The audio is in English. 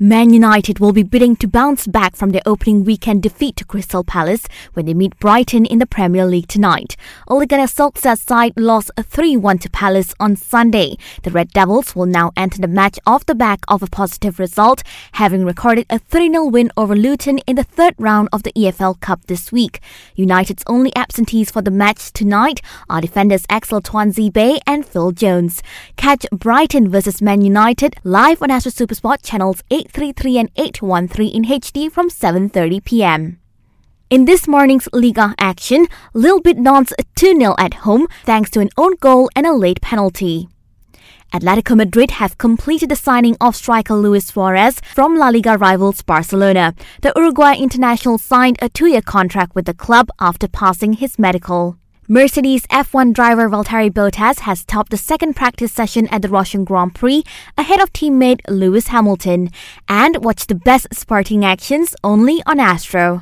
Man United will be bidding to bounce back from their opening weekend defeat to Crystal Palace when they meet Brighton in the Premier League tonight. Ole Gunnar Solskjaer's side lost 3-1 to Palace on Sunday. The Red Devils will now enter the match off the back of a positive result, having recorded a 3-0 win over Luton in the third round of the EFL Cup this week. United's only absentees for the match tonight are defenders Axel Tuanzebe and Phil Jones. Catch Brighton versus Man United live on Astro Supersport channels 8 833 and 813 in HD from 7:30 p.m. In this morning's Liga action, Lille beat Nantes 2-0 at home thanks to an own goal and a late penalty. Atletico Madrid have completed the signing of striker Luis Suarez from La Liga rivals Barcelona. The Uruguay international signed a two-year contract with the club after passing his medical. Mercedes F1 driver Valtteri Bottas has topped the second practice session at the Russian Grand Prix ahead of teammate Lewis Hamilton. And watch the best sporting actions only on Astro.